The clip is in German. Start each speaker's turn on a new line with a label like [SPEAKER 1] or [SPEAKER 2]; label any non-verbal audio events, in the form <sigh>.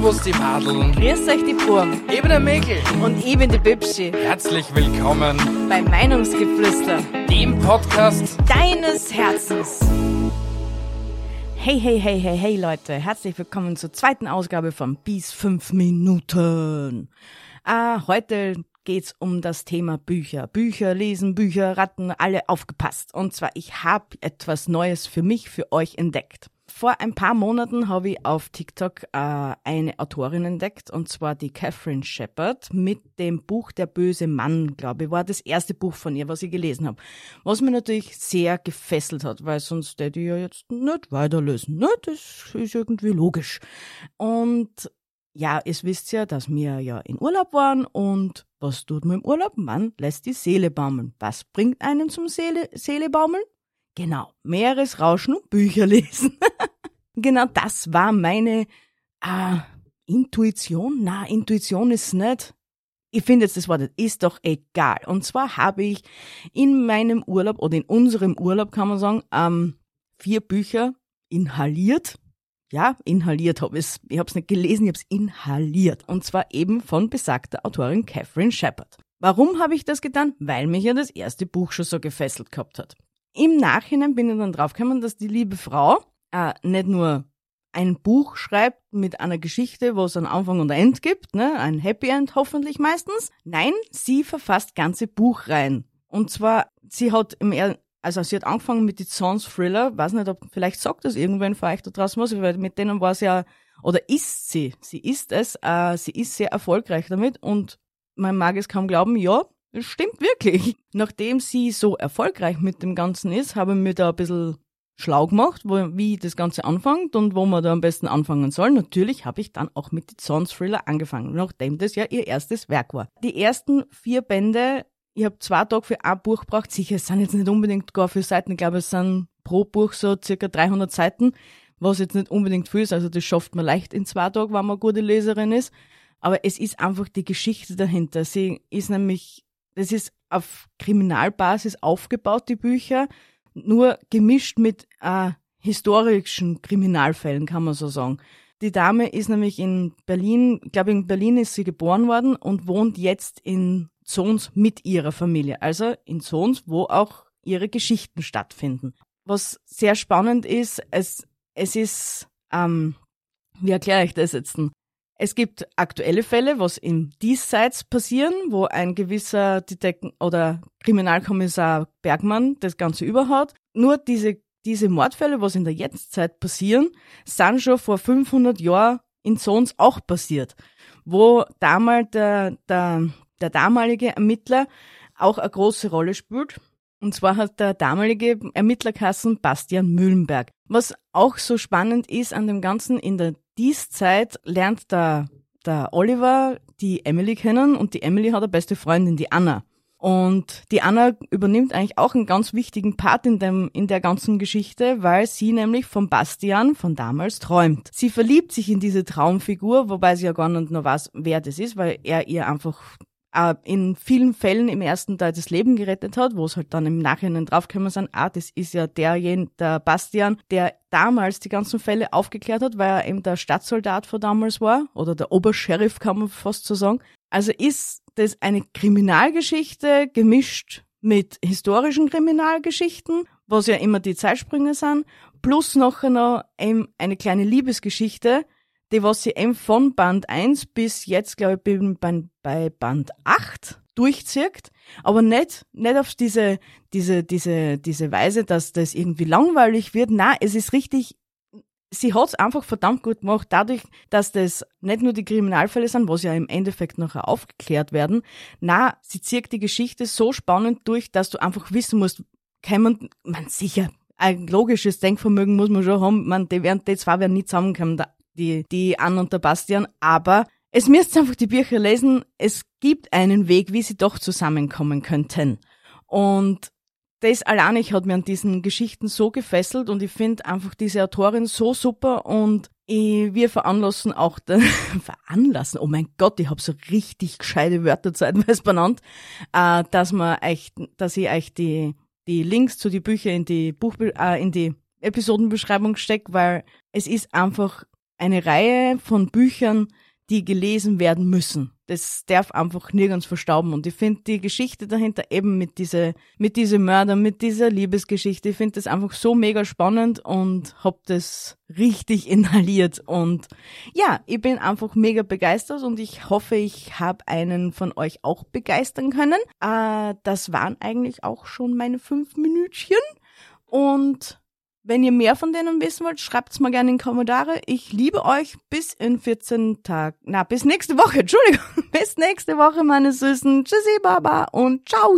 [SPEAKER 1] Servus die Madeln.
[SPEAKER 2] Grüß euch die Burm.
[SPEAKER 1] Ich bin der Mäkel.
[SPEAKER 2] Und ich bin die Bibschi.
[SPEAKER 1] Herzlich willkommen
[SPEAKER 2] bei Meinungsgeflüster,
[SPEAKER 1] dem Podcast
[SPEAKER 2] deines Herzens. Hey, hey, hey, hey, hey Leute, herzlich willkommen zur zweiten Ausgabe von Bis 5 Minuten. Ah, heute geht's um das Thema Bücher. Bücher lesen, Bücher ratten, alle aufgepasst. Und zwar, ich habe etwas Neues für mich, für euch entdeckt. Vor ein paar Monaten habe ich auf TikTok äh, eine Autorin entdeckt, und zwar die Catherine Shepard mit dem Buch Der böse Mann, glaube ich, war das erste Buch von ihr, was ich gelesen habe. Was mir natürlich sehr gefesselt hat, weil sonst hätte ich ja jetzt nicht weiterlesen. Ne? Das ist irgendwie logisch. Und ja, es wisst ja, dass wir ja in Urlaub waren und was tut man im Urlaub? Man lässt die Seele baumeln. Was bringt einen zum Seele, Seele baumeln? Genau, Meeresrauschen und Bücher <laughs> lesen. genau das war meine äh, Intuition. Na, Intuition ist nicht. Ich finde jetzt das Wort, ist doch egal. Und zwar habe ich in meinem Urlaub oder in unserem Urlaub, kann man sagen, ähm, vier Bücher inhaliert. Ja, inhaliert habe ich Ich habe es nicht gelesen, ich habe es inhaliert. Und zwar eben von besagter Autorin Catherine Shepard. Warum habe ich das getan? Weil mich ja das erste Buch schon so gefesselt gehabt hat. Im Nachhinein bin ich dann draufgekommen, dass die liebe Frau äh, nicht nur ein Buch schreibt mit einer Geschichte, wo es einen Anfang und ein End gibt, ne? ein Happy End hoffentlich meistens. Nein, sie verfasst ganze Buchreihen. Und zwar, sie hat im er also sie hat angefangen mit die Sons Thriller, weiß nicht, ob vielleicht sagt das irgendwann für euch da draußen was, weil mit denen war sie ja, oder ist sie, sie ist es, äh, sie ist sehr erfolgreich damit und man mag es kaum glauben, ja, das stimmt wirklich. Nachdem sie so erfolgreich mit dem Ganzen ist, habe ich mir da ein bisschen schlau gemacht, wo, wie das Ganze anfängt und wo man da am besten anfangen soll. Natürlich habe ich dann auch mit die Sons Thriller angefangen, nachdem das ja ihr erstes Werk war. Die ersten vier Bände, ich habe zwei Tage für ein Buch gebraucht. Sicher, es sind jetzt nicht unbedingt gar viele Seiten. Ich glaube, es sind pro Buch so circa 300 Seiten, was jetzt nicht unbedingt viel ist. Also das schafft man leicht in zwei Tagen, wenn man eine gute Leserin ist. Aber es ist einfach die Geschichte dahinter. Sie ist nämlich das ist auf Kriminalbasis aufgebaut, die Bücher, nur gemischt mit äh, historischen Kriminalfällen, kann man so sagen. Die Dame ist nämlich in Berlin, ich glaube in Berlin ist sie geboren worden und wohnt jetzt in Zons mit ihrer Familie. Also in Zons, wo auch ihre Geschichten stattfinden. Was sehr spannend ist, es, es ist, ähm, wie erkläre ich das jetzt? Es gibt aktuelle Fälle, was im Diesseits passieren, wo ein gewisser Detektiv oder Kriminalkommissar Bergmann das Ganze überhat. Nur diese, diese Mordfälle, was in der Jetztzeit passieren, sind schon vor 500 Jahren in Sons auch passiert, wo damals der, der, der damalige Ermittler auch eine große Rolle spielt. Und zwar hat der damalige Ermittlerkassen Bastian Mühlenberg. Was auch so spannend ist an dem Ganzen, in der Dieszeit lernt der, der Oliver die Emily kennen und die Emily hat eine beste Freundin, die Anna. Und die Anna übernimmt eigentlich auch einen ganz wichtigen Part in, dem, in der ganzen Geschichte, weil sie nämlich von Bastian von damals träumt. Sie verliebt sich in diese Traumfigur, wobei sie ja gar nicht nur weiß, wer das ist, weil er ihr einfach äh, in vielen Fällen im ersten Teil das Leben gerettet hat, wo es halt dann im Nachhinein draufgekommen sind, ah, das ist ja derjenige, der Bastian, der damals die ganzen Fälle aufgeklärt hat, weil er eben der Stadtsoldat von damals war, oder der Obersheriff kann man fast so sagen. Also ist das eine Kriminalgeschichte gemischt mit historischen Kriminalgeschichten, was ja immer die Zeitsprünge sind, plus noch eben eine kleine Liebesgeschichte, die was sie eben von Band 1 bis jetzt, glaube ich, bei, bei Band 8 durchzieht, aber nicht, nicht auf diese, diese, diese, diese Weise, dass das irgendwie langweilig wird. Na, es ist richtig, sie hat's einfach verdammt gut gemacht, dadurch, dass das nicht nur die Kriminalfälle sind, was ja im Endeffekt nachher aufgeklärt werden. Na, sie zieht die Geschichte so spannend durch, dass du einfach wissen musst, kann man, man sicher, ein logisches Denkvermögen muss man schon haben, man, die, werden, die zwei werden nie zusammenkommen, die, die Anne und der Bastian, aber es müsst einfach die Bücher lesen. Es gibt einen Weg, wie sie doch zusammenkommen könnten. Und das alleinig hat mir an diesen Geschichten so gefesselt und ich finde einfach diese Autorin so super und ich, wir veranlassen auch, <laughs> den, veranlassen, oh mein Gott, ich habe so richtig gescheite Wörter zeitweise <laughs> benannt, äh, dass man euch, dass ich euch die, die Links zu die Bücher in die Buch, äh, in die Episodenbeschreibung stecke, weil es ist einfach eine Reihe von Büchern, die gelesen werden müssen. Das darf einfach nirgends verstauben. Und ich finde die Geschichte dahinter eben mit diese, mit diese Mörder, mit dieser Liebesgeschichte, ich finde das einfach so mega spannend und hab das richtig <laughs> inhaliert. Und ja, ich bin einfach mega begeistert und ich hoffe, ich habe einen von euch auch begeistern können. Äh, das waren eigentlich auch schon meine fünf Minütchen. Und wenn ihr mehr von denen wissen wollt, schreibt's mal gerne in die Kommentare. Ich liebe euch bis in 14 Tagen. Na, bis nächste Woche. <laughs> Entschuldigung. Bis nächste Woche, meine Süßen. Tschüssi, Baba und ciao.